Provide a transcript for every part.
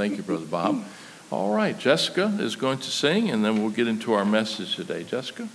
Thank you, Brother Bob. All right, Jessica is going to sing, and then we'll get into our message today. Jessica?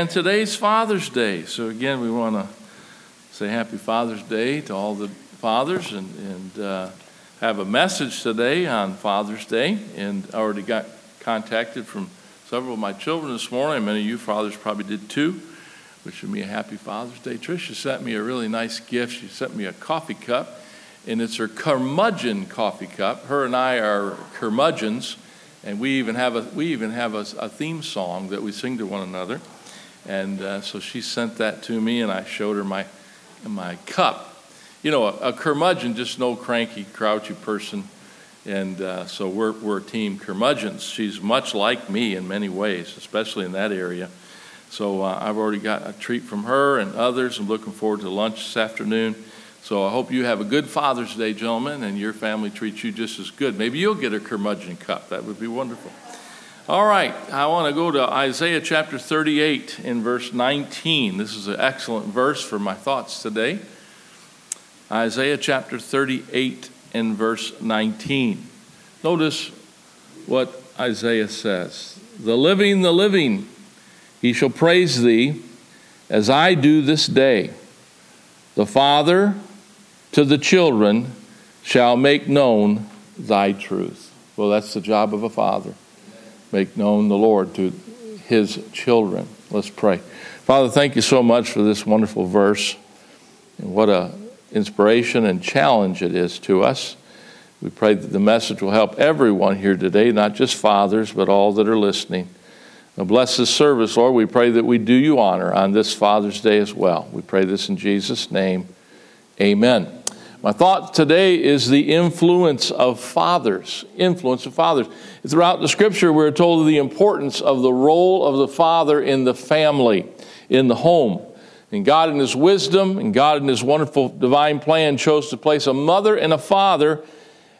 And today's Father's Day. So, again, we want to say Happy Father's Day to all the fathers and, and uh, have a message today on Father's Day. And I already got contacted from several of my children this morning. Many of you fathers probably did too. Wishing me a happy Father's Day. Tricia sent me a really nice gift. She sent me a coffee cup, and it's her curmudgeon coffee cup. Her and I are curmudgeons and we even have a we even have a, a theme song that we sing to one another. And uh, so she sent that to me, and I showed her my my cup. You know, a, a curmudgeon, just no cranky, crouchy person. And uh, so we're, we're a team curmudgeons. She's much like me in many ways, especially in that area. So uh, I've already got a treat from her and others. I'm looking forward to lunch this afternoon. So I hope you have a good Father's Day, gentlemen, and your family treats you just as good. Maybe you'll get a curmudgeon cup. That would be wonderful. All right, I want to go to Isaiah chapter 38 in verse 19. This is an excellent verse for my thoughts today. Isaiah chapter 38 and verse 19. Notice what Isaiah says The living, the living, he shall praise thee as I do this day. The Father to the children shall make known thy truth. Well, that's the job of a father. Make known the Lord to his children. Let's pray. Father, thank you so much for this wonderful verse. And what a inspiration and challenge it is to us. We pray that the message will help everyone here today, not just fathers, but all that are listening. Now bless this service, Lord. We pray that we do you honor on this Father's Day as well. We pray this in Jesus' name. Amen. My thought today is the influence of fathers. Influence of fathers. Throughout the scripture, we're told of the importance of the role of the father in the family, in the home. And God, in His wisdom and God, in His wonderful divine plan, chose to place a mother and a father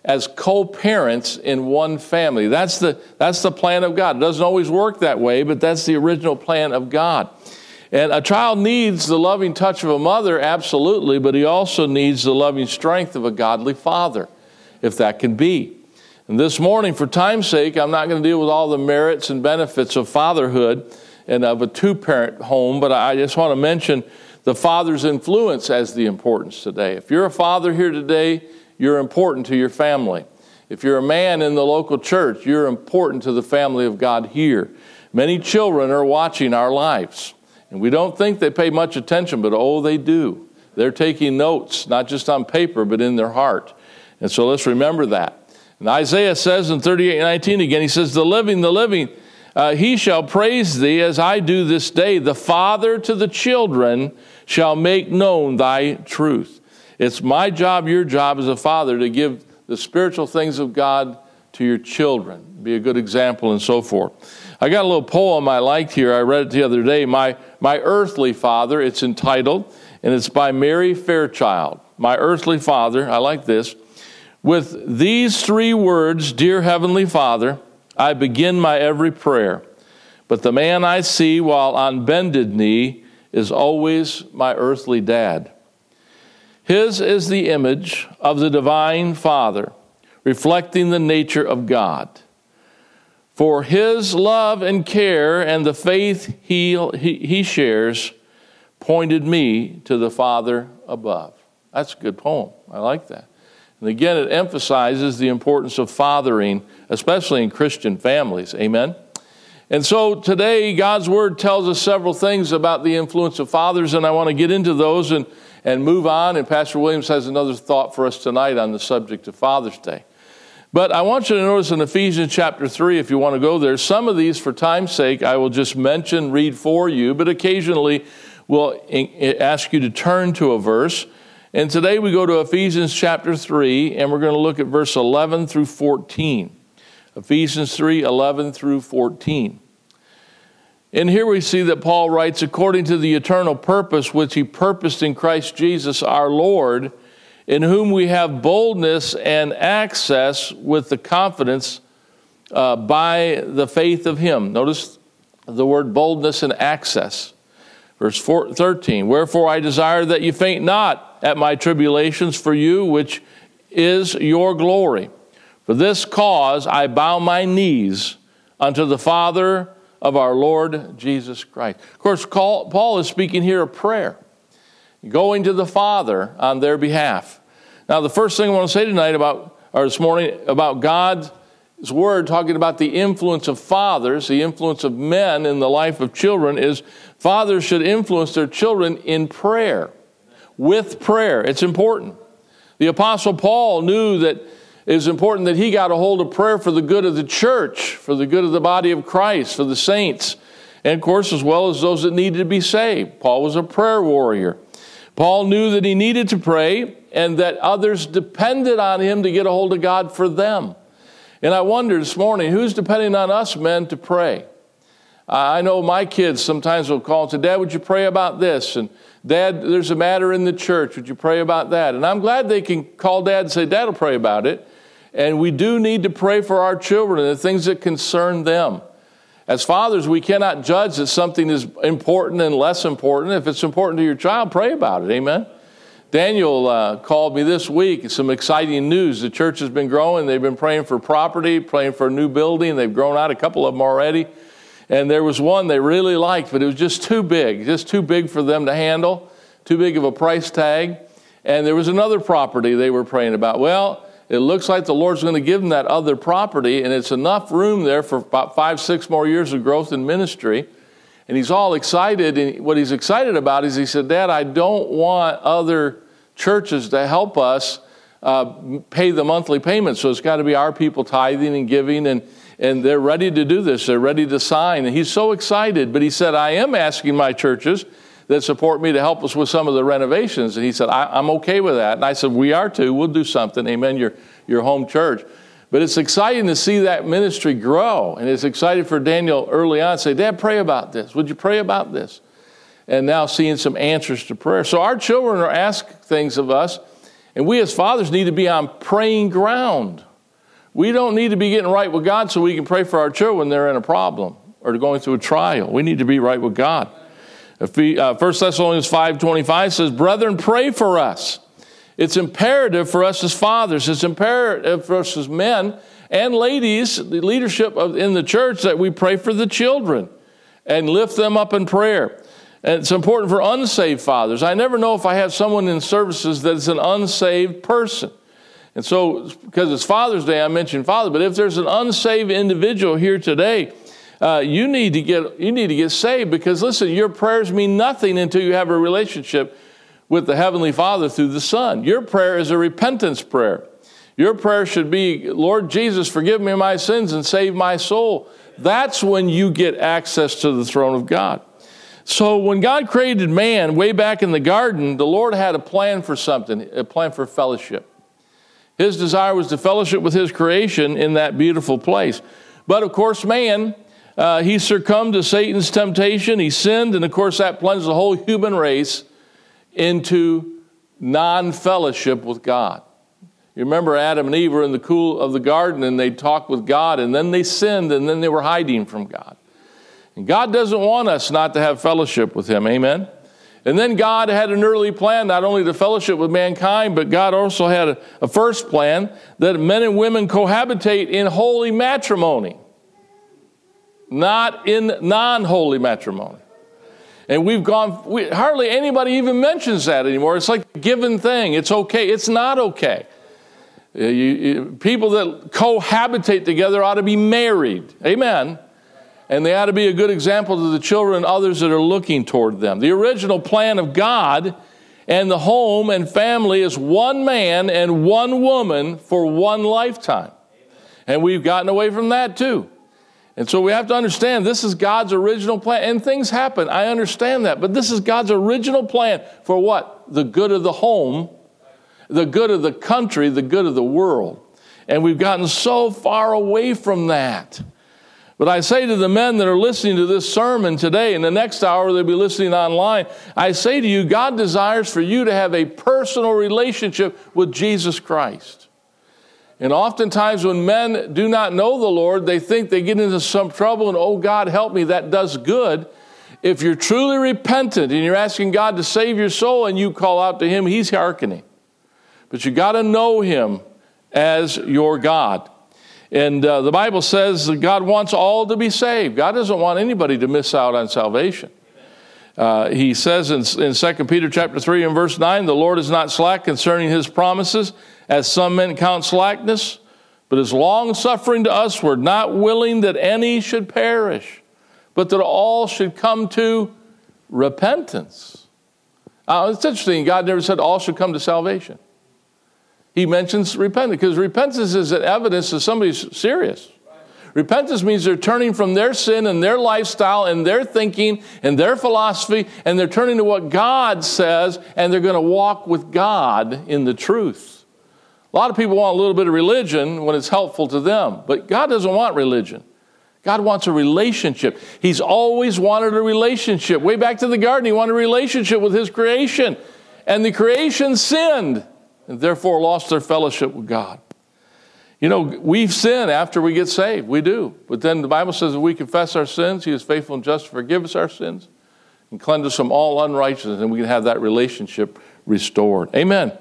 as co parents in one family. That's the, that's the plan of God. It doesn't always work that way, but that's the original plan of God. And a child needs the loving touch of a mother, absolutely, but he also needs the loving strength of a godly father, if that can be. And this morning, for time's sake, I'm not going to deal with all the merits and benefits of fatherhood and of a two parent home, but I just want to mention the father's influence as the importance today. If you're a father here today, you're important to your family. If you're a man in the local church, you're important to the family of God here. Many children are watching our lives. And we don't think they pay much attention, but oh, they do. They're taking notes, not just on paper, but in their heart. And so let's remember that. And Isaiah says in 38 19 again, he says, The living, the living, uh, he shall praise thee as I do this day. The father to the children shall make known thy truth. It's my job, your job as a father, to give the spiritual things of God to your children, be a good example, and so forth. I got a little poem I liked here. I read it the other day. My, my Earthly Father, it's entitled, and it's by Mary Fairchild. My Earthly Father, I like this. With these three words, Dear Heavenly Father, I begin my every prayer. But the man I see while on bended knee is always my earthly dad. His is the image of the divine Father, reflecting the nature of God. For his love and care and the faith he, he, he shares pointed me to the Father above. That's a good poem. I like that. And again, it emphasizes the importance of fathering, especially in Christian families. Amen? And so today, God's Word tells us several things about the influence of fathers, and I want to get into those and, and move on. And Pastor Williams has another thought for us tonight on the subject of Father's Day. But I want you to notice in Ephesians chapter 3, if you want to go there, some of these, for time's sake, I will just mention, read for you, but occasionally we'll ask you to turn to a verse. And today we go to Ephesians chapter 3, and we're going to look at verse 11 through 14. Ephesians 3 11 through 14. And here we see that Paul writes, according to the eternal purpose which he purposed in Christ Jesus our Lord in whom we have boldness and access with the confidence uh, by the faith of Him. Notice the word boldness and access. Verse 4, 13 Wherefore I desire that you faint not at my tribulations for you, which is your glory. For this cause I bow my knees unto the Father of our Lord Jesus Christ. Of course, Paul is speaking here of prayer, going to the Father on their behalf. Now, the first thing I want to say tonight about, or this morning, about God's word, talking about the influence of fathers, the influence of men in the life of children, is fathers should influence their children in prayer, with prayer. It's important. The Apostle Paul knew that it was important that he got a hold of prayer for the good of the church, for the good of the body of Christ, for the saints, and of course, as well as those that needed to be saved. Paul was a prayer warrior. Paul knew that he needed to pray and that others depended on him to get a hold of God for them. And I wonder this morning, who's depending on us men to pray? I know my kids sometimes will call and say, Dad, would you pray about this? And Dad, there's a matter in the church. Would you pray about that? And I'm glad they can call Dad and say, Dad will pray about it. And we do need to pray for our children and the things that concern them. As fathers, we cannot judge that something is important and less important. If it's important to your child, pray about it. Amen. Daniel uh, called me this week. Some exciting news. The church has been growing. They've been praying for property, praying for a new building. They've grown out a couple of them already. And there was one they really liked, but it was just too big, just too big for them to handle, too big of a price tag. And there was another property they were praying about. Well, it looks like the Lord's going to give them that other property, and it's enough room there for about five, six more years of growth in ministry. And he's all excited. And what he's excited about is he said, Dad, I don't want other churches to help us uh, pay the monthly payments. So it's got to be our people tithing and giving. And, and they're ready to do this. They're ready to sign. And he's so excited. But he said, I am asking my churches that support me to help us with some of the renovations. And he said, I, am okay with that. And I said, We are too. We'll do something. Amen. Your, your home church. But it's exciting to see that ministry grow. And it's exciting for Daniel early on to say, Dad, pray about this. Would you pray about this? And now seeing some answers to prayer. So our children are asked things of us, and we as fathers need to be on praying ground. We don't need to be getting right with God so we can pray for our children when they're in a problem or they're going through a trial. We need to be right with God. Uh, 1 Thessalonians 5.25 says, Brethren, pray for us. It's imperative for us as fathers, it's imperative for us as men and ladies, the leadership of, in the church, that we pray for the children and lift them up in prayer. And it's important for unsaved fathers. I never know if I have someone in services that is an unsaved person. And so, because it's Father's Day, I mentioned father, but if there's an unsaved individual here today, uh, you need to get you need to get saved because listen, your prayers mean nothing until you have a relationship with the Heavenly Father through the Son. Your prayer is a repentance prayer. Your prayer should be, Lord Jesus, forgive me my sins and save my soul. That's when you get access to the throne of God. So when God created man way back in the garden, the Lord had a plan for something, a plan for fellowship. His desire was to fellowship with his creation in that beautiful place. But of course, man uh, he succumbed to Satan's temptation. He sinned, and of course, that plunged the whole human race into non fellowship with God. You remember Adam and Eve were in the cool of the garden and they talked with God, and then they sinned, and then they were hiding from God. And God doesn't want us not to have fellowship with Him. Amen? And then God had an early plan not only to fellowship with mankind, but God also had a, a first plan that men and women cohabitate in holy matrimony not in non holy matrimony. And we've gone, we, hardly anybody even mentions that anymore. It's like a given thing. It's okay. It's not okay. Uh, you, you, people that cohabitate together ought to be married. Amen. And they ought to be a good example to the children and others that are looking toward them. The original plan of God and the home and family is one man and one woman for one lifetime. And we've gotten away from that too. And so we have to understand this is God's original plan. And things happen. I understand that. But this is God's original plan for what? The good of the home, the good of the country, the good of the world. And we've gotten so far away from that. But I say to the men that are listening to this sermon today, in the next hour they'll be listening online, I say to you, God desires for you to have a personal relationship with Jesus Christ. And oftentimes, when men do not know the Lord, they think they get into some trouble and, oh, God, help me, that does good. If you're truly repentant and you're asking God to save your soul and you call out to Him, He's hearkening. But you got to know Him as your God. And uh, the Bible says that God wants all to be saved. God doesn't want anybody to miss out on salvation. Uh, he says in, in 2 Peter chapter 3 and verse 9, the Lord is not slack concerning his promises, as some men count slackness, but is long suffering to us. We're not willing that any should perish, but that all should come to repentance. Uh, it's interesting, God never said all should come to salvation. He mentions repentance because repentance is an evidence that somebody's serious. Repentance means they're turning from their sin and their lifestyle and their thinking and their philosophy, and they're turning to what God says, and they're going to walk with God in the truth. A lot of people want a little bit of religion when it's helpful to them, but God doesn't want religion. God wants a relationship. He's always wanted a relationship. Way back to the garden, He wanted a relationship with His creation. And the creation sinned and therefore lost their fellowship with God. You know, we've sinned after we get saved. We do. But then the Bible says if we confess our sins, He is faithful and just to forgive us our sins and cleanse us from all unrighteousness, and we can have that relationship restored. Amen.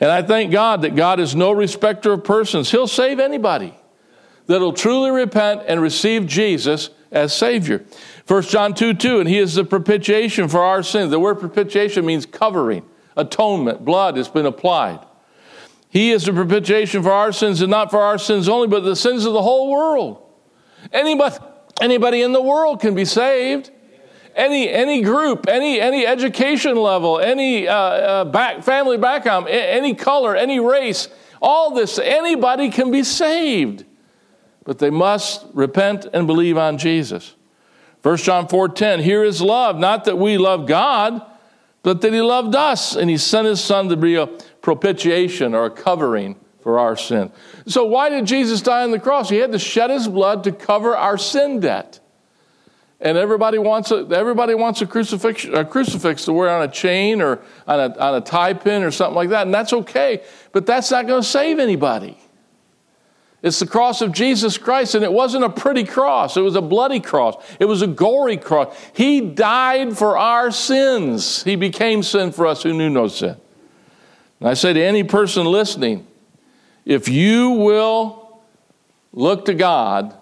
And I thank God that God is no respecter of persons. He'll save anybody that'll truly repent and receive Jesus as Savior. 1 John 2 2, and He is the propitiation for our sins. The word propitiation means covering, atonement, blood has been applied. He is the propitiation for our sins, and not for our sins only, but the sins of the whole world. Anybody, anybody in the world can be saved. Any, any group, any, any education level, any uh, uh, back, family background, any color, any race, all this, anybody can be saved. But they must repent and believe on Jesus. 1 John 4:10, here is love, not that we love God, but that he loved us and he sent his son to be a propitiation or a covering for our sin. So why did Jesus die on the cross? He had to shed his blood to cover our sin debt. And everybody wants a, everybody wants a crucifix, a crucifix to wear on a chain or on a, on a tie pin or something like that, and that's okay. But that's not going to save anybody. It's the cross of Jesus Christ, and it wasn't a pretty cross. It was a bloody cross. It was a gory cross. He died for our sins. He became sin for us who knew no sin. And I say to any person listening, if you will look to God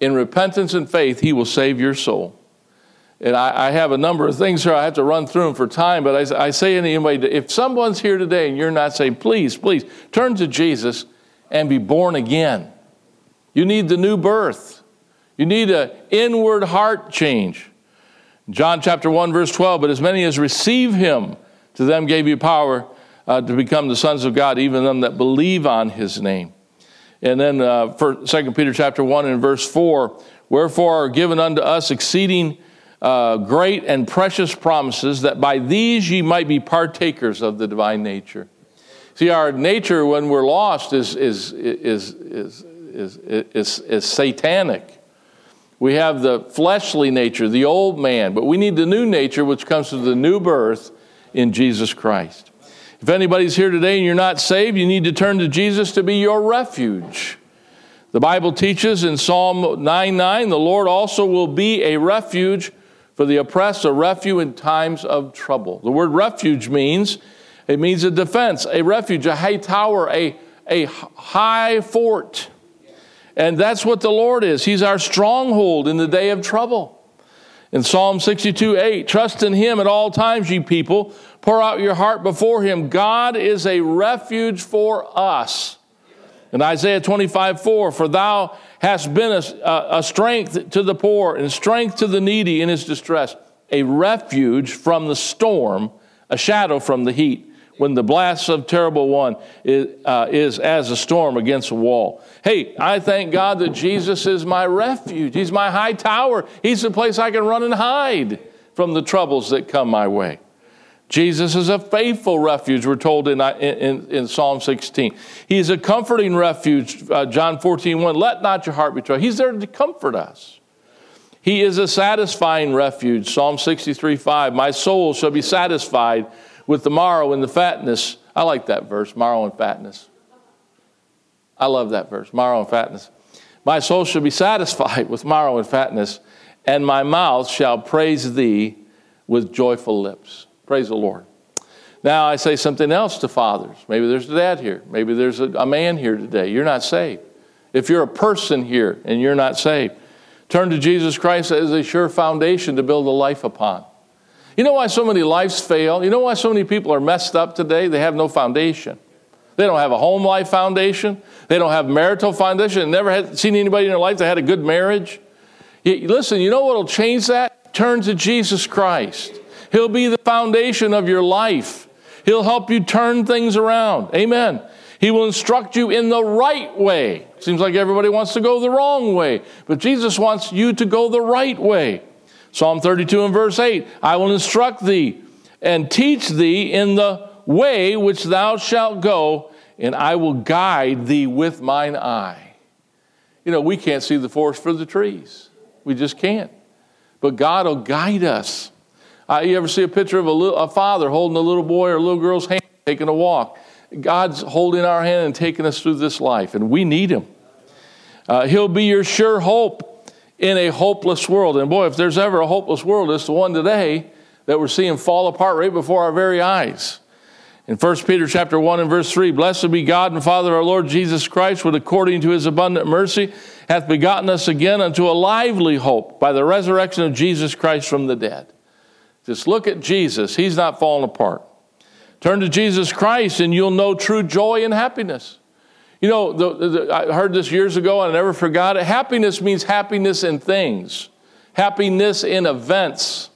in repentance and faith, He will save your soul. And I, I, have a number of things here I have to run through them for time, but I, I say anyway, if someone's here today and you're not saved, please, please turn to Jesus and be born again. You need the new birth. You need an inward heart change. John chapter 1, verse 12, but as many as receive him, to them gave you power uh, to become the sons of God, even them that believe on his name. And then uh, 2 Peter chapter 1 and verse 4, wherefore are given unto us exceeding uh, great and precious promises, that by these ye might be partakers of the divine nature. See, our nature when we're lost is, is, is, is, is, is, is satanic. We have the fleshly nature, the old man, but we need the new nature, which comes through the new birth in Jesus Christ. If anybody's here today and you're not saved, you need to turn to Jesus to be your refuge. The Bible teaches in Psalm 9 9, the Lord also will be a refuge for the oppressed, a refuge in times of trouble. The word refuge means it means a defense, a refuge, a high tower, a, a high fort. And that's what the Lord is. He's our stronghold in the day of trouble. In Psalm 62 8, trust in Him at all times, ye people. Pour out your heart before Him. God is a refuge for us. In Isaiah 25 4, for thou hast been a, a strength to the poor and strength to the needy in his distress, a refuge from the storm, a shadow from the heat when the blast of terrible one is, uh, is as a storm against a wall. Hey, I thank God that Jesus is my refuge. He's my high tower. He's the place I can run and hide from the troubles that come my way. Jesus is a faithful refuge, we're told in, in, in Psalm 16. He's a comforting refuge, uh, John 14, 1. Let not your heart be troubled. He's there to comfort us. He is a satisfying refuge, Psalm 63, 5. My soul shall be satisfied with the marrow and the fatness. I like that verse, marrow and fatness. I love that verse, marrow and fatness. My soul shall be satisfied with marrow and fatness, and my mouth shall praise thee with joyful lips. Praise the Lord. Now I say something else to fathers. Maybe there's a dad here. Maybe there's a, a man here today. You're not saved. If you're a person here and you're not saved, turn to Jesus Christ as a sure foundation to build a life upon. You know why so many lives fail? You know why so many people are messed up today? They have no foundation. They don't have a home life foundation. They don't have marital foundation. They never had seen anybody in their life that had a good marriage. You, listen, you know what will change that? Turn to Jesus Christ. He'll be the foundation of your life. He'll help you turn things around. Amen. He will instruct you in the right way. Seems like everybody wants to go the wrong way, but Jesus wants you to go the right way. Psalm 32 and verse 8 I will instruct thee and teach thee in the way which thou shalt go, and I will guide thee with mine eye. You know, we can't see the forest for the trees, we just can't. But God will guide us. Uh, you ever see a picture of a, little, a father holding a little boy or a little girl's hand, taking a walk? God's holding our hand and taking us through this life, and we need Him. Uh, he'll be your sure hope in a hopeless world. And boy, if there's ever a hopeless world, it's the one today that we're seeing fall apart right before our very eyes. In 1 Peter chapter 1 and verse 3, blessed be God and Father our Lord Jesus Christ, which according to his abundant mercy hath begotten us again unto a lively hope by the resurrection of Jesus Christ from the dead. Just look at Jesus. He's not falling apart. Turn to Jesus Christ and you'll know true joy and happiness. You know, the, the, I heard this years ago and I never forgot it. Happiness means happiness in things, happiness in events.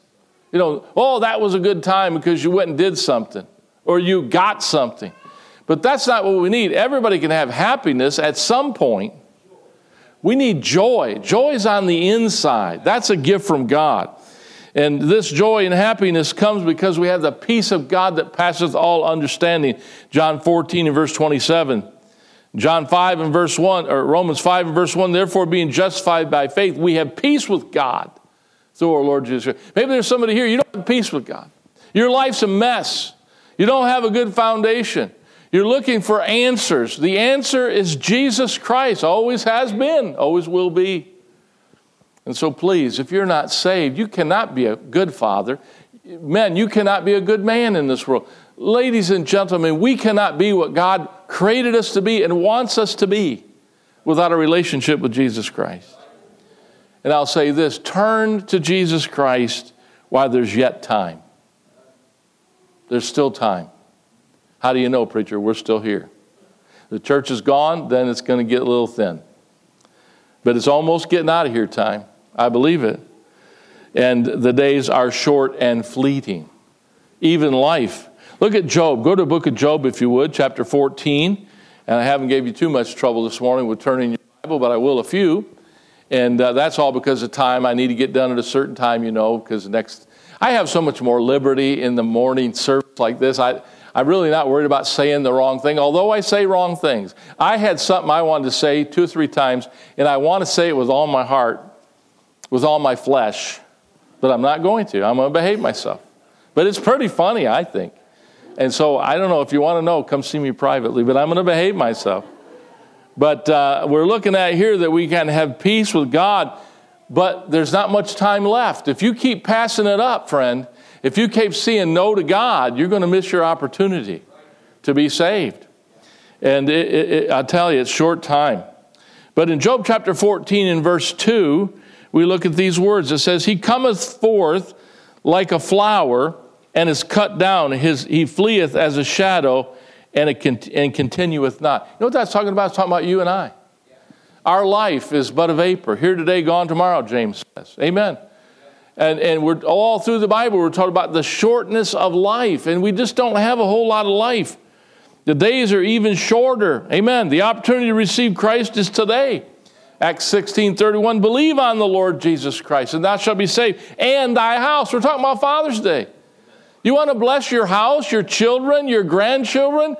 You know, oh, that was a good time because you went and did something or you got something. But that's not what we need. Everybody can have happiness at some point. We need joy. Joy is on the inside. That's a gift from God. And this joy and happiness comes because we have the peace of God that passeth all understanding. John 14 and verse 27. John 5 and verse 1, or Romans 5 and verse 1, therefore being justified by faith, we have peace with God through our Lord Jesus Christ. Maybe there's somebody here, you don't have peace with God. Your life's a mess. You don't have a good foundation. You're looking for answers. The answer is Jesus Christ, always has been, always will be. And so, please, if you're not saved, you cannot be a good father. Men, you cannot be a good man in this world. Ladies and gentlemen, we cannot be what God created us to be and wants us to be without a relationship with Jesus Christ. And I'll say this turn to Jesus Christ while there's yet time. There's still time. How do you know, preacher? We're still here. The church is gone, then it's going to get a little thin. But it's almost getting out of here time. I believe it. And the days are short and fleeting. Even life. Look at Job. Go to the book of Job, if you would, chapter 14. And I haven't gave you too much trouble this morning with turning your Bible, but I will a few. And uh, that's all because of time. I need to get done at a certain time, you know, because next. I have so much more liberty in the morning service like this. I, I'm really not worried about saying the wrong thing, although I say wrong things. I had something I wanted to say two or three times, and I want to say it with all my heart, with all my flesh, but I'm not going to. I'm going to behave myself. But it's pretty funny, I think. And so I don't know if you want to know, come see me privately, but I'm going to behave myself. But uh, we're looking at here that we can have peace with God, but there's not much time left. If you keep passing it up, friend, if you keep saying no to God, you're going to miss your opportunity to be saved. And it, it, I tell you, it's short time. But in Job chapter 14 and verse 2, we look at these words. It says, He cometh forth like a flower and is cut down. His, he fleeth as a shadow and, it and continueth not. You know what that's talking about? It's talking about you and I. Our life is but a vapor. Here today, gone tomorrow, James says. Amen. And, and we're all through the Bible, we're talking about the shortness of life, and we just don't have a whole lot of life. The days are even shorter. Amen. The opportunity to receive Christ is today. Acts 16 31, believe on the Lord Jesus Christ, and thou shalt be saved, and thy house. We're talking about Father's Day. You want to bless your house, your children, your grandchildren?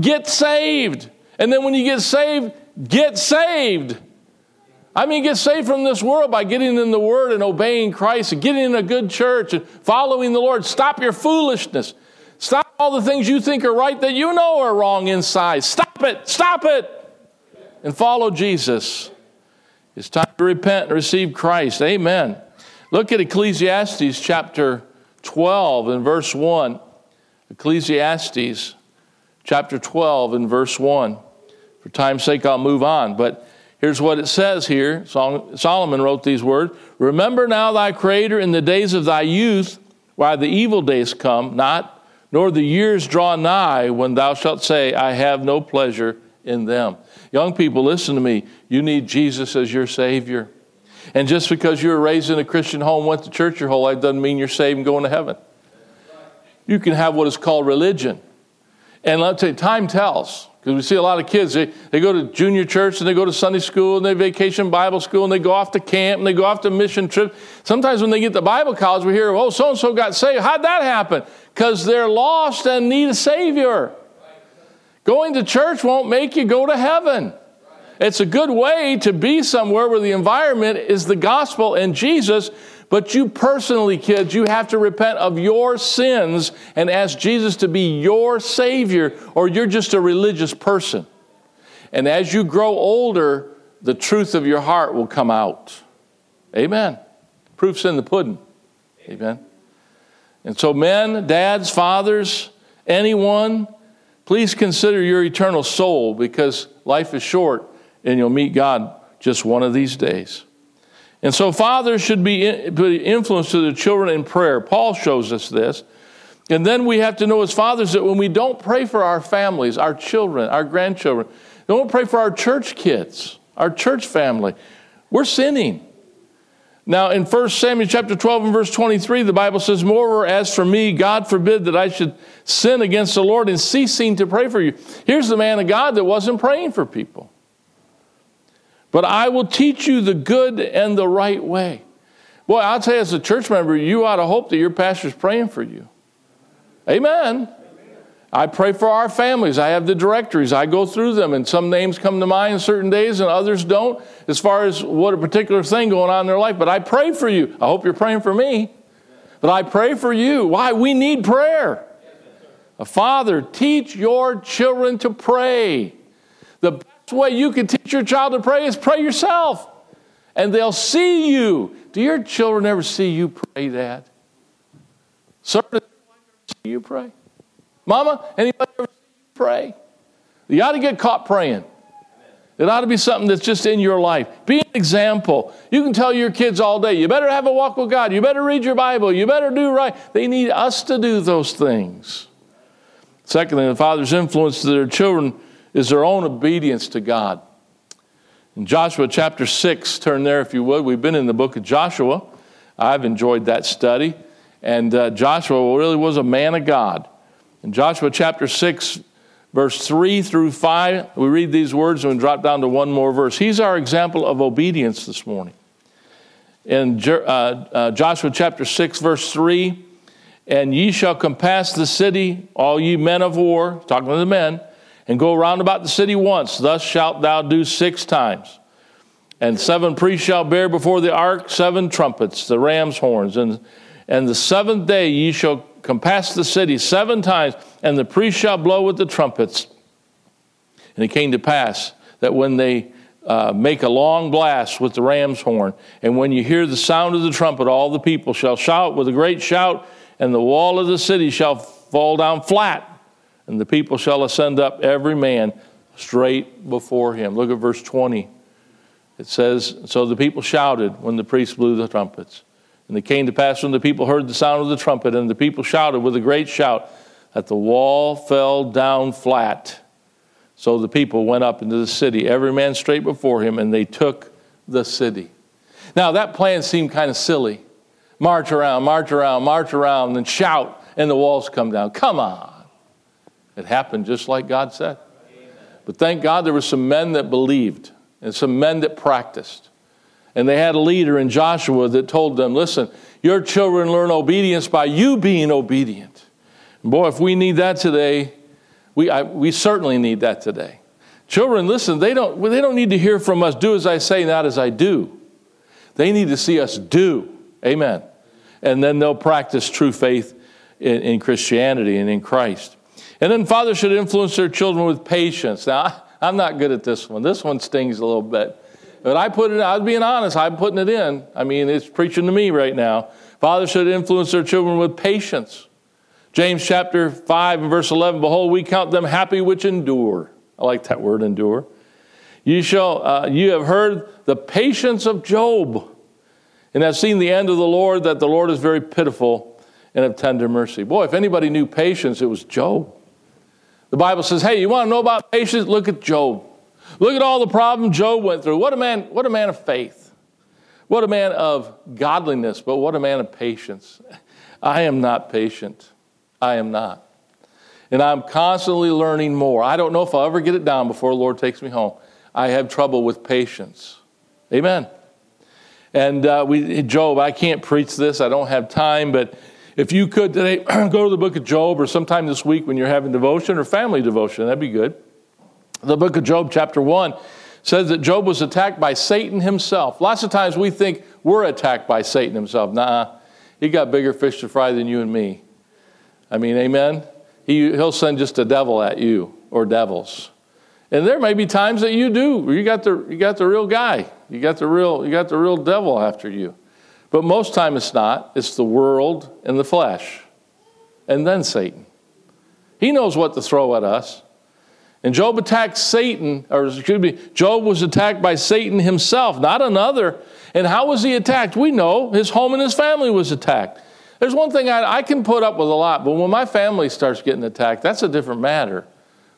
Get saved. And then when you get saved, get saved. I mean, get saved from this world by getting in the Word and obeying Christ and getting in a good church and following the Lord. Stop your foolishness. Stop all the things you think are right that you know are wrong inside. Stop it. Stop it. And follow Jesus. It's time to repent and receive Christ. Amen. Look at Ecclesiastes chapter 12 and verse 1. Ecclesiastes chapter 12 and verse 1. For time's sake, I'll move on. But Here's what it says here Solomon wrote these words Remember now thy Creator in the days of thy youth, while the evil days come not, nor the years draw nigh, when thou shalt say, I have no pleasure in them. Young people, listen to me. You need Jesus as your Savior. And just because you were raised in a Christian home, went to church your whole life, doesn't mean you're saved and going to heaven. You can have what is called religion. And let's say time tells. Because we see a lot of kids, they, they go to junior church and they go to Sunday school and they vacation Bible school and they go off to camp and they go off to mission trips. Sometimes when they get to Bible college, we hear, oh, so and so got saved. How'd that happen? Because they're lost and need a Savior. Going to church won't make you go to heaven. It's a good way to be somewhere where the environment is the gospel and Jesus, but you personally, kids, you have to repent of your sins and ask Jesus to be your Savior, or you're just a religious person. And as you grow older, the truth of your heart will come out. Amen. Proof's in the pudding. Amen. And so, men, dads, fathers, anyone, please consider your eternal soul because life is short and you'll meet God just one of these days. And so fathers should be influenced to their children in prayer. Paul shows us this. And then we have to know as fathers that when we don't pray for our families, our children, our grandchildren, don't pray for our church kids, our church family, we're sinning. Now, in 1 Samuel chapter 12 and verse 23, the Bible says, Moreover, as for me, God forbid that I should sin against the Lord in ceasing to pray for you. Here's the man of God that wasn't praying for people. But I will teach you the good and the right way. Boy, I'll tell you, as a church member, you ought to hope that your pastor's praying for you. Amen. I pray for our families. I have the directories. I go through them, and some names come to mind certain days, and others don't, as far as what a particular thing going on in their life. But I pray for you. I hope you're praying for me. But I pray for you. Why? We need prayer. A father, teach your children to pray. The best way you can teach your child to pray is pray yourself, and they'll see you. Do your children ever see you pray, that? Sir, see you pray? Mama, anybody ever pray? You ought to get caught praying. It ought to be something that's just in your life. Be an example. You can tell your kids all day, you better have a walk with God. You better read your Bible. You better do right. They need us to do those things. Secondly, the father's influence to their children is their own obedience to God. In Joshua chapter 6, turn there if you would. We've been in the book of Joshua. I've enjoyed that study. And uh, Joshua really was a man of God. In Joshua chapter 6, verse 3 through 5, we read these words and we drop down to one more verse. He's our example of obedience this morning. In uh, uh, Joshua chapter 6, verse 3, and ye shall compass the city, all ye men of war, talking to the men, and go round about the city once. Thus shalt thou do six times. And seven priests shall bear before the ark seven trumpets, the ram's horns. And, and the seventh day ye shall compass the city seven times, and the priest shall blow with the trumpets. And it came to pass that when they uh, make a long blast with the ram's horn, and when you hear the sound of the trumpet, all the people shall shout with a great shout, and the wall of the city shall fall down flat, and the people shall ascend up every man straight before him. Look at verse 20. It says, So the people shouted when the priest blew the trumpets. And it came to pass when the people heard the sound of the trumpet, and the people shouted with a great shout, that the wall fell down flat. So the people went up into the city, every man straight before him, and they took the city. Now, that plan seemed kind of silly. March around, march around, march around, and shout, and the walls come down. Come on. It happened just like God said. But thank God there were some men that believed and some men that practiced. And they had a leader in Joshua that told them, listen, your children learn obedience by you being obedient. And boy, if we need that today, we, I, we certainly need that today. Children, listen, they don't, they don't need to hear from us, do as I say, not as I do. They need to see us do. Amen. And then they'll practice true faith in, in Christianity and in Christ. And then fathers should influence their children with patience. Now, I'm not good at this one. This one stings a little bit. But I put it, I was being honest, I'm putting it in. I mean, it's preaching to me right now. Fathers should influence their children with patience. James chapter 5 and verse 11 Behold, we count them happy which endure. I like that word, endure. You, shall, uh, you have heard the patience of Job, and have seen the end of the Lord, that the Lord is very pitiful and of tender mercy. Boy, if anybody knew patience, it was Job. The Bible says, hey, you want to know about patience? Look at Job. Look at all the problems Job went through. What a man, what a man of faith. What a man of godliness, but what a man of patience. I am not patient. I am not. And I'm constantly learning more. I don't know if I'll ever get it down before the Lord takes me home. I have trouble with patience. Amen. And uh, we, Job, I can't preach this. I don't have time, but if you could today go to the book of Job or sometime this week when you're having devotion or family devotion, that'd be good. The book of Job, chapter 1, says that Job was attacked by Satan himself. Lots of times we think we're attacked by Satan himself. Nah, he got bigger fish to fry than you and me. I mean, amen? He, he'll send just a devil at you or devils. And there may be times that you do. You got the, you got the real guy. You got the real, you got the real devil after you. But most time it's not. It's the world and the flesh. And then Satan. He knows what to throw at us. And Job attacked Satan, or excuse me, Job was attacked by Satan himself, not another. And how was he attacked? We know his home and his family was attacked. There's one thing I, I can put up with a lot, but when my family starts getting attacked, that's a different matter.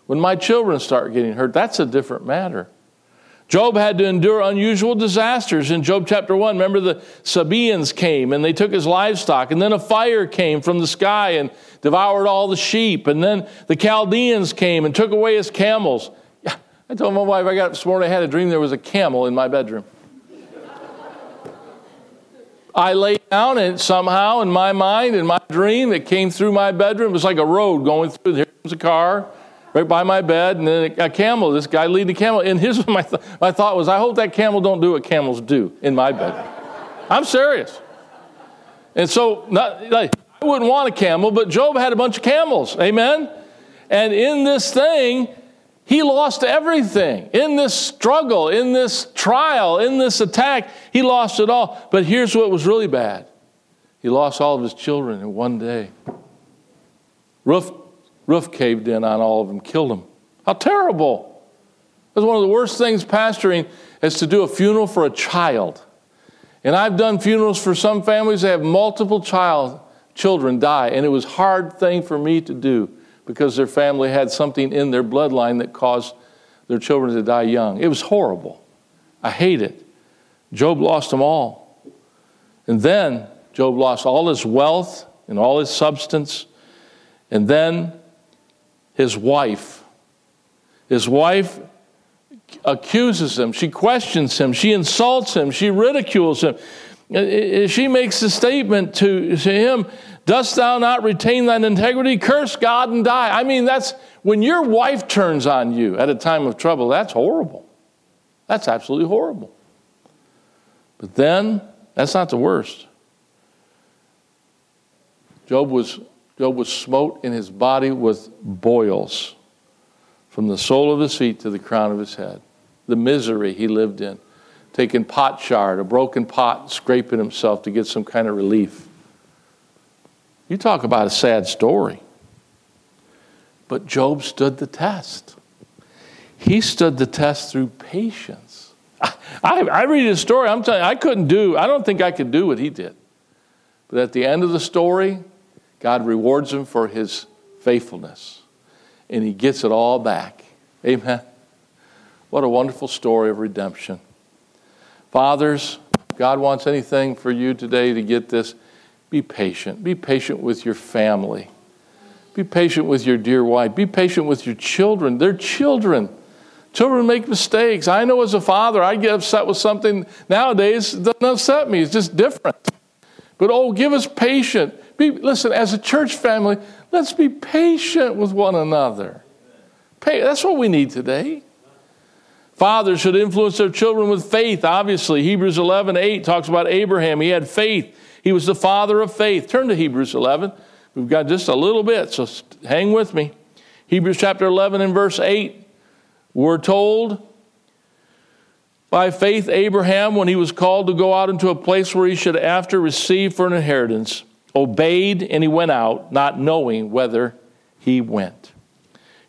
When my children start getting hurt, that's a different matter. Job had to endure unusual disasters. In Job chapter 1, remember the Sabaeans came and they took his livestock, and then a fire came from the sky and devoured all the sheep, and then the Chaldeans came and took away his camels. I told my wife I got up this morning, I had a dream there was a camel in my bedroom. I lay down and somehow in my mind, in my dream, it came through my bedroom. It was like a road going through. Here was a car right by my bed, and then a camel, this guy leading the camel. And his my, th- my thought was, I hope that camel don't do what camels do in my bed. I'm serious. And so, not, like, I wouldn't want a camel, but Job had a bunch of camels. Amen? And in this thing, he lost everything. In this struggle, in this trial, in this attack, he lost it all. But here's what was really bad he lost all of his children in one day. Roof Roof caved in on all of them, killed them. How terrible. That's one of the worst things pastoring is to do a funeral for a child. And I've done funerals for some families that have multiple child children die, and it was a hard thing for me to do because their family had something in their bloodline that caused their children to die young. It was horrible. I hate it. Job lost them all. And then Job lost all his wealth and all his substance. And then his wife. His wife accuses him, she questions him, she insults him, she ridicules him. She makes a statement to, to him Dost thou not retain thine integrity? Curse God and die. I mean, that's when your wife turns on you at a time of trouble, that's horrible. That's absolutely horrible. But then, that's not the worst. Job was Job was smote in his body with boils from the sole of his feet to the crown of his head. The misery he lived in, taking pot shard, a broken pot, scraping himself to get some kind of relief. You talk about a sad story. But Job stood the test. He stood the test through patience. I, I, I read his story, I'm telling you, I couldn't do, I don't think I could do what he did. But at the end of the story, God rewards him for his faithfulness, and he gets it all back. Amen. What a wonderful story of redemption. Fathers, God wants anything for you today to get this. Be patient. Be patient with your family. Be patient with your dear wife. Be patient with your children. They're children. Children make mistakes. I know as a father, I get upset with something nowadays. It doesn't upset me. It's just different. But oh, give us patience. Be, listen, as a church family, let's be patient with one another. Pay, that's what we need today. Fathers should influence their children with faith, obviously. Hebrews 11 8 talks about Abraham. He had faith, he was the father of faith. Turn to Hebrews 11. We've got just a little bit, so hang with me. Hebrews chapter 11 and verse 8. We're told by faith, Abraham, when he was called to go out into a place where he should after receive for an inheritance, obeyed and he went out, not knowing whether he went.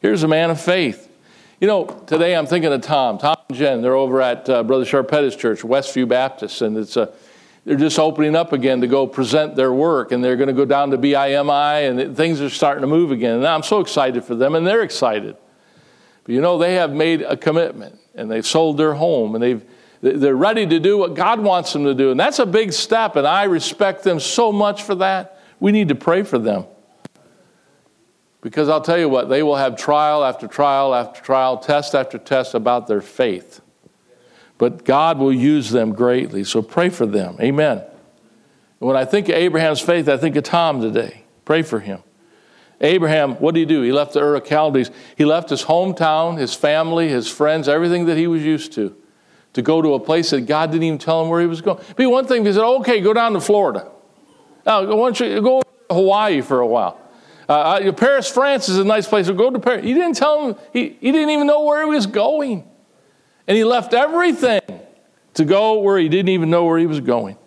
Here's a man of faith. You know, today I'm thinking of Tom. Tom and Jen, they're over at uh, Brother Sharpetta's church, Westview Baptist, and it's a, they're just opening up again to go present their work, and they're going to go down to BIMI, and things are starting to move again. And I'm so excited for them, and they're excited. But you know, they have made a commitment, and they've sold their home, and they've they're ready to do what God wants them to do. And that's a big step, and I respect them so much for that. We need to pray for them. Because I'll tell you what, they will have trial after trial after trial, test after test about their faith. But God will use them greatly, so pray for them. Amen. And when I think of Abraham's faith, I think of Tom today. Pray for him. Abraham, what did he do? He left the Ur of Chaldees. He left his hometown, his family, his friends, everything that he was used to to go to a place that God didn't even tell him where he was going. Be one thing, if he said, okay, go down to Florida. Now, why don't you go to Hawaii for a while? Uh, uh Paris, France is a nice place. So go to Paris. He didn't tell him, he, he didn't even know where he was going. And he left everything to go where he didn't even know where he was going.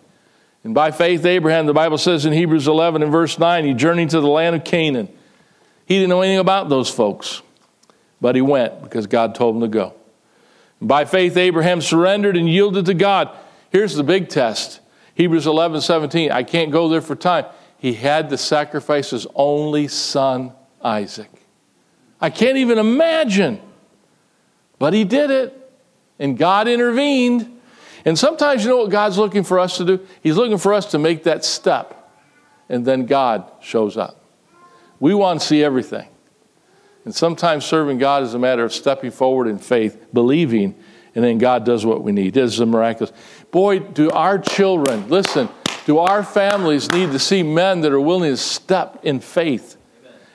And by faith, Abraham, the Bible says in Hebrews 11 and verse 9, he journeyed to the land of Canaan. He didn't know anything about those folks, but he went because God told him to go. By faith, Abraham surrendered and yielded to God. Here's the big test Hebrews 11 17. I can't go there for time. He had to sacrifice his only son, Isaac. I can't even imagine. But he did it. And God intervened. And sometimes you know what God's looking for us to do? He's looking for us to make that step. And then God shows up. We want to see everything. And sometimes serving God is a matter of stepping forward in faith, believing, and then God does what we need. This is a miraculous. Boy, do our children, listen, do our families need to see men that are willing to step in faith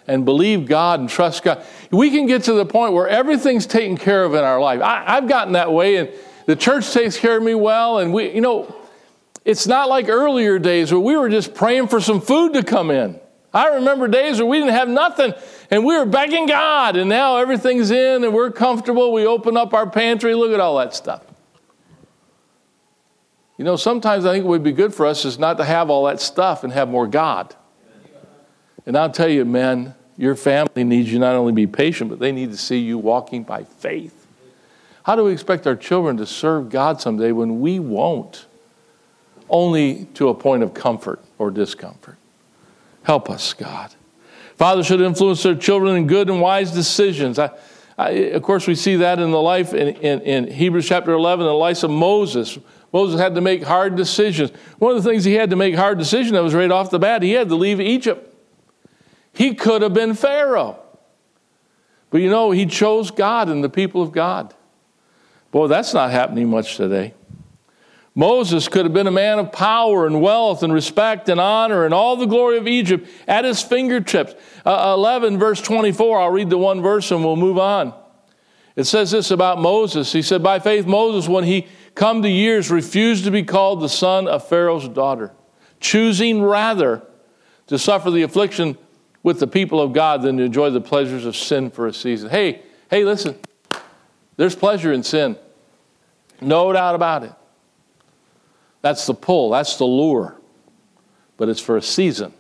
and believe God and trust God. We can get to the point where everything's taken care of in our life. I, have gotten that way, and the church takes care of me well. And we, you know, it's not like earlier days where we were just praying for some food to come in. I remember days where we didn't have nothing and we were begging God, and now everything's in and we're comfortable. We open up our pantry, look at all that stuff. You know, sometimes I think it would be good for us is not to have all that stuff and have more God. And I'll tell you, men, your family needs you not only be patient, but they need to see you walking by faith. How do we expect our children to serve God someday when we won't? Only to a point of comfort or discomfort. Help us, God. Fathers should influence their children in good and wise decisions. I, I, of course, we see that in the life in, in, in Hebrews chapter 11, the life of Moses. Moses had to make hard decisions. One of the things he had to make hard decisions that was right off the bat, he had to leave Egypt. He could have been Pharaoh. But you know, he chose God and the people of God. Boy, that's not happening much today. Moses could have been a man of power and wealth and respect and honor and all the glory of Egypt at his fingertips. Uh, 11, verse 24, I'll read the one verse and we'll move on. It says this about Moses. He said, By faith, Moses, when he come to years, refused to be called the son of Pharaoh's daughter, choosing rather to suffer the affliction with the people of God than to enjoy the pleasures of sin for a season. Hey, hey, listen, there's pleasure in sin. No doubt about it. That's the pull, that's the lure. But it's for a season.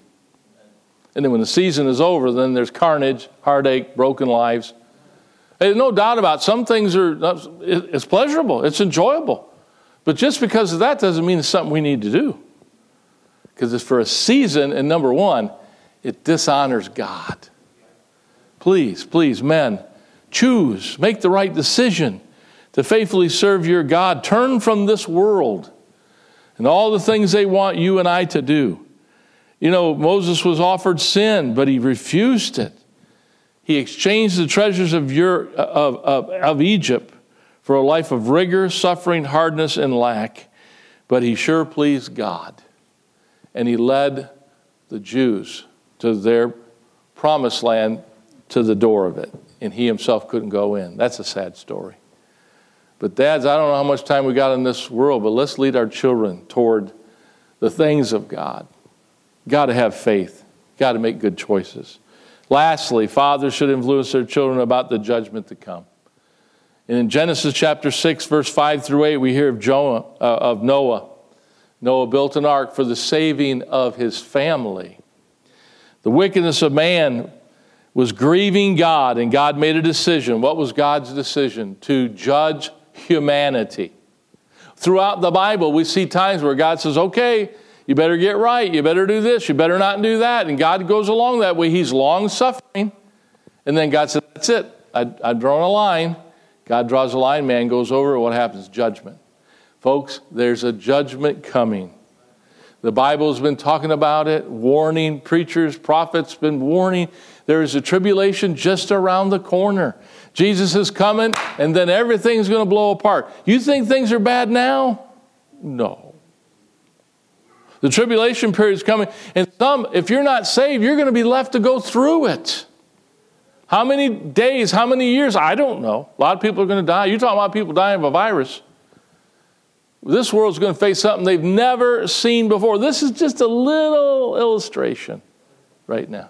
And then when the season is over, then there's carnage, heartache, broken lives. There's no doubt about it. some things are it's pleasurable, it's enjoyable. But just because of that doesn't mean it's something we need to do. Because it's for a season, and number one, it dishonors God. Please, please, men, choose, make the right decision to faithfully serve your God. Turn from this world and all the things they want you and I to do. You know, Moses was offered sin, but he refused it. He exchanged the treasures of, your, of, of, of Egypt for a life of rigor, suffering, hardness, and lack. But he sure pleased God. And he led the Jews to their promised land to the door of it, and he himself couldn't go in. That's a sad story. But, dads, I don't know how much time we got in this world, but let's lead our children toward the things of God. Got to have faith, got to make good choices. Lastly, fathers should influence their children about the judgment to come. And in Genesis chapter 6, verse 5 through 8, we hear of, Jonah, uh, of Noah. Noah built an ark for the saving of his family. The wickedness of man was grieving God, and God made a decision. What was God's decision? To judge humanity. Throughout the Bible, we see times where God says, okay, you better get right, you better do this, you better not do that. And God goes along that way. He's long suffering. And then God said, that's it. I, I've drawn a line. God draws a line, man goes over, what happens? Judgment. Folks, there's a judgment coming. The Bible's been talking about it, warning, preachers, prophets been warning. There is a tribulation just around the corner. Jesus is coming, and then everything's going to blow apart. You think things are bad now? No. The tribulation period is coming, and some, if you're not saved, you're going to be left to go through it. How many days, how many years? I don't know. A lot of people are going to die. You're talking about people dying of a virus. This world's going to face something they've never seen before. This is just a little illustration right now.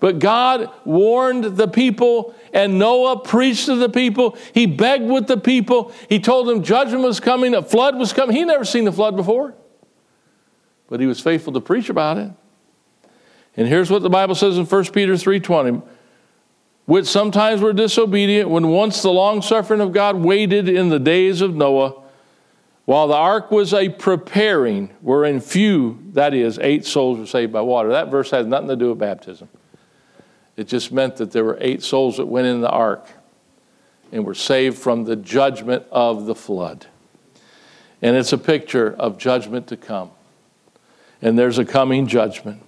But God warned the people, and Noah preached to the people. He begged with the people. He told them judgment was coming, a flood was coming. He never seen the flood before, but he was faithful to preach about it. And here's what the Bible says in 1 Peter 3:20, which sometimes were disobedient when once the long suffering of God waited in the days of Noah while the ark was a preparing, wherein few, that is, eight souls were saved by water. That verse has nothing to do with baptism. It just meant that there were eight souls that went in the ark. and were saved from the judgment of the flood. And it's a picture of judgment to come. And there's a coming judgment.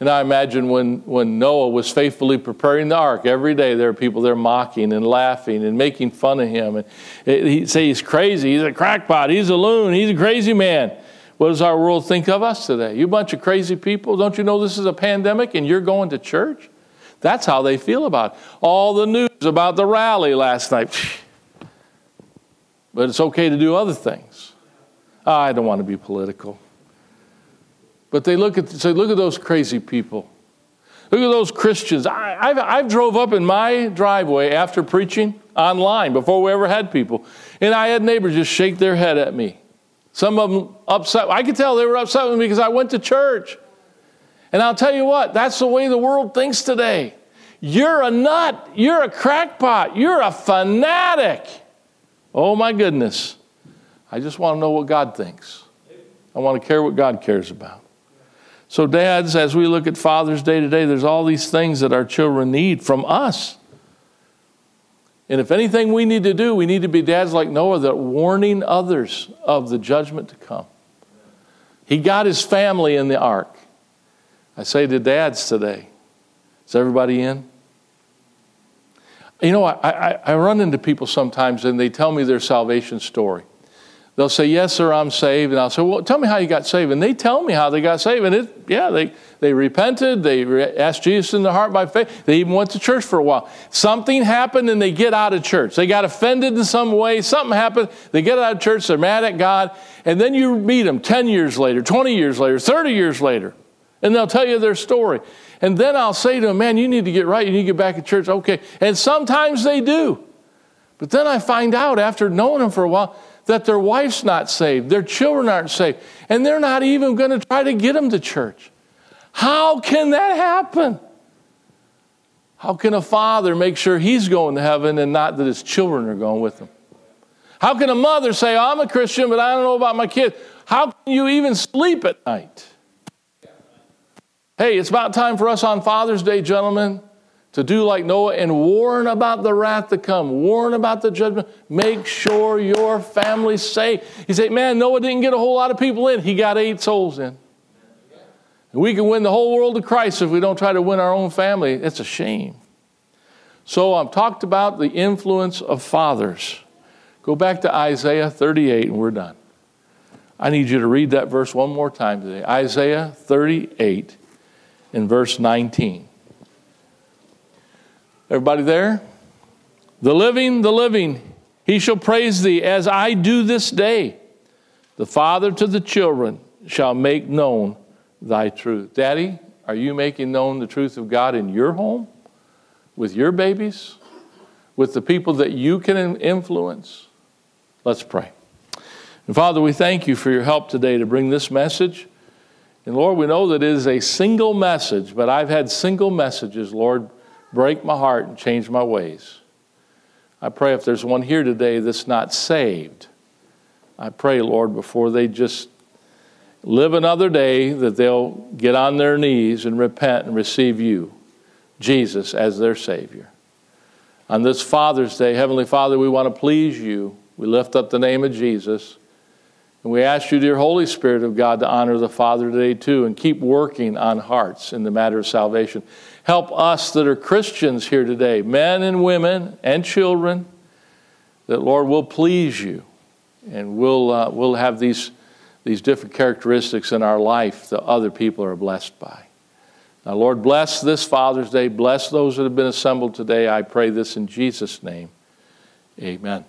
And I imagine when, when Noah was faithfully preparing the ark, every day there are people there mocking and laughing and making fun of him. And he'd say he's crazy, he's a crackpot, he's a loon, he's a crazy man. What does our world think of us today? You bunch of crazy people. Don't you know this is a pandemic and you're going to church? That's how they feel about it. All the news about the rally last night. But it's okay to do other things. I don't want to be political. But they look at say, look at those crazy people. Look at those Christians. I, I've, I've drove up in my driveway after preaching online before we ever had people, and I had neighbors just shake their head at me. Some of them upset. I could tell they were upset with me because I went to church. And I'll tell you what, that's the way the world thinks today. You're a nut. You're a crackpot. You're a fanatic. Oh my goodness. I just want to know what God thinks. I want to care what God cares about. So, dads, as we look at Father's Day today, there's all these things that our children need from us. And if anything we need to do, we need to be dads like Noah that warning others of the judgment to come. He got his family in the ark. I say to dads today, is everybody in? You know, I, I, I run into people sometimes and they tell me their salvation story. They'll say, Yes, sir, I'm saved. And I'll say, Well, tell me how you got saved. And they tell me how they got saved. And it, yeah, they, they repented. They re- asked Jesus in their heart by faith. They even went to church for a while. Something happened and they get out of church. They got offended in some way. Something happened. They get out of church. They're mad at God. And then you meet them 10 years later, 20 years later, 30 years later. And they'll tell you their story. And then I'll say to them, Man, you need to get right. You need to get back at church. Okay. And sometimes they do. But then I find out after knowing them for a while, that their wife's not saved, their children aren't saved, and they're not even going to try to get them to church. How can that happen? How can a father make sure he's going to heaven and not that his children are going with him? How can a mother say, I'm a Christian, but I don't know about my kid? How can you even sleep at night? Hey, it's about time for us on Father's Day, gentlemen, to do like Noah and warn about the wrath to come, warn about the judgment. Make sure your family's safe. You say, man, Noah didn't get a whole lot of people in. He got eight souls in. And we can win the whole world to Christ if we don't try to win our own family. It's a shame. So I've talked about the influence of fathers. Go back to Isaiah 38 and we're done. I need you to read that verse one more time today. Isaiah 38 in verse 19. Everybody there? The living, the living, he shall praise thee as I do this day. The father to the children shall make known thy truth. Daddy, are you making known the truth of God in your home? With your babies? With the people that you can influence? Let's pray. And Father, we thank you for your help today to bring this message. And Lord, we know that it is a single message, but I've had single messages, Lord, break my heart and change my ways. I pray if there's one here today that's not saved, I pray, Lord, before they just live another day, that they'll get on their knees and repent and receive you, Jesus, as their Savior. On this Father's Day, Heavenly Father, we want to please you. We lift up the name of Jesus. And we ask you, dear Holy Spirit of God, to honor the Father today too and keep working on hearts in the matter of salvation. Help us that are Christians here today, men and women and children, that, Lord, will please you and we'll, uh, we'll have these, these different characteristics in our life that other people are blessed by. Now, Lord, bless this Father's Day. Bless those that have been assembled today. I pray this in Jesus' name. Amen.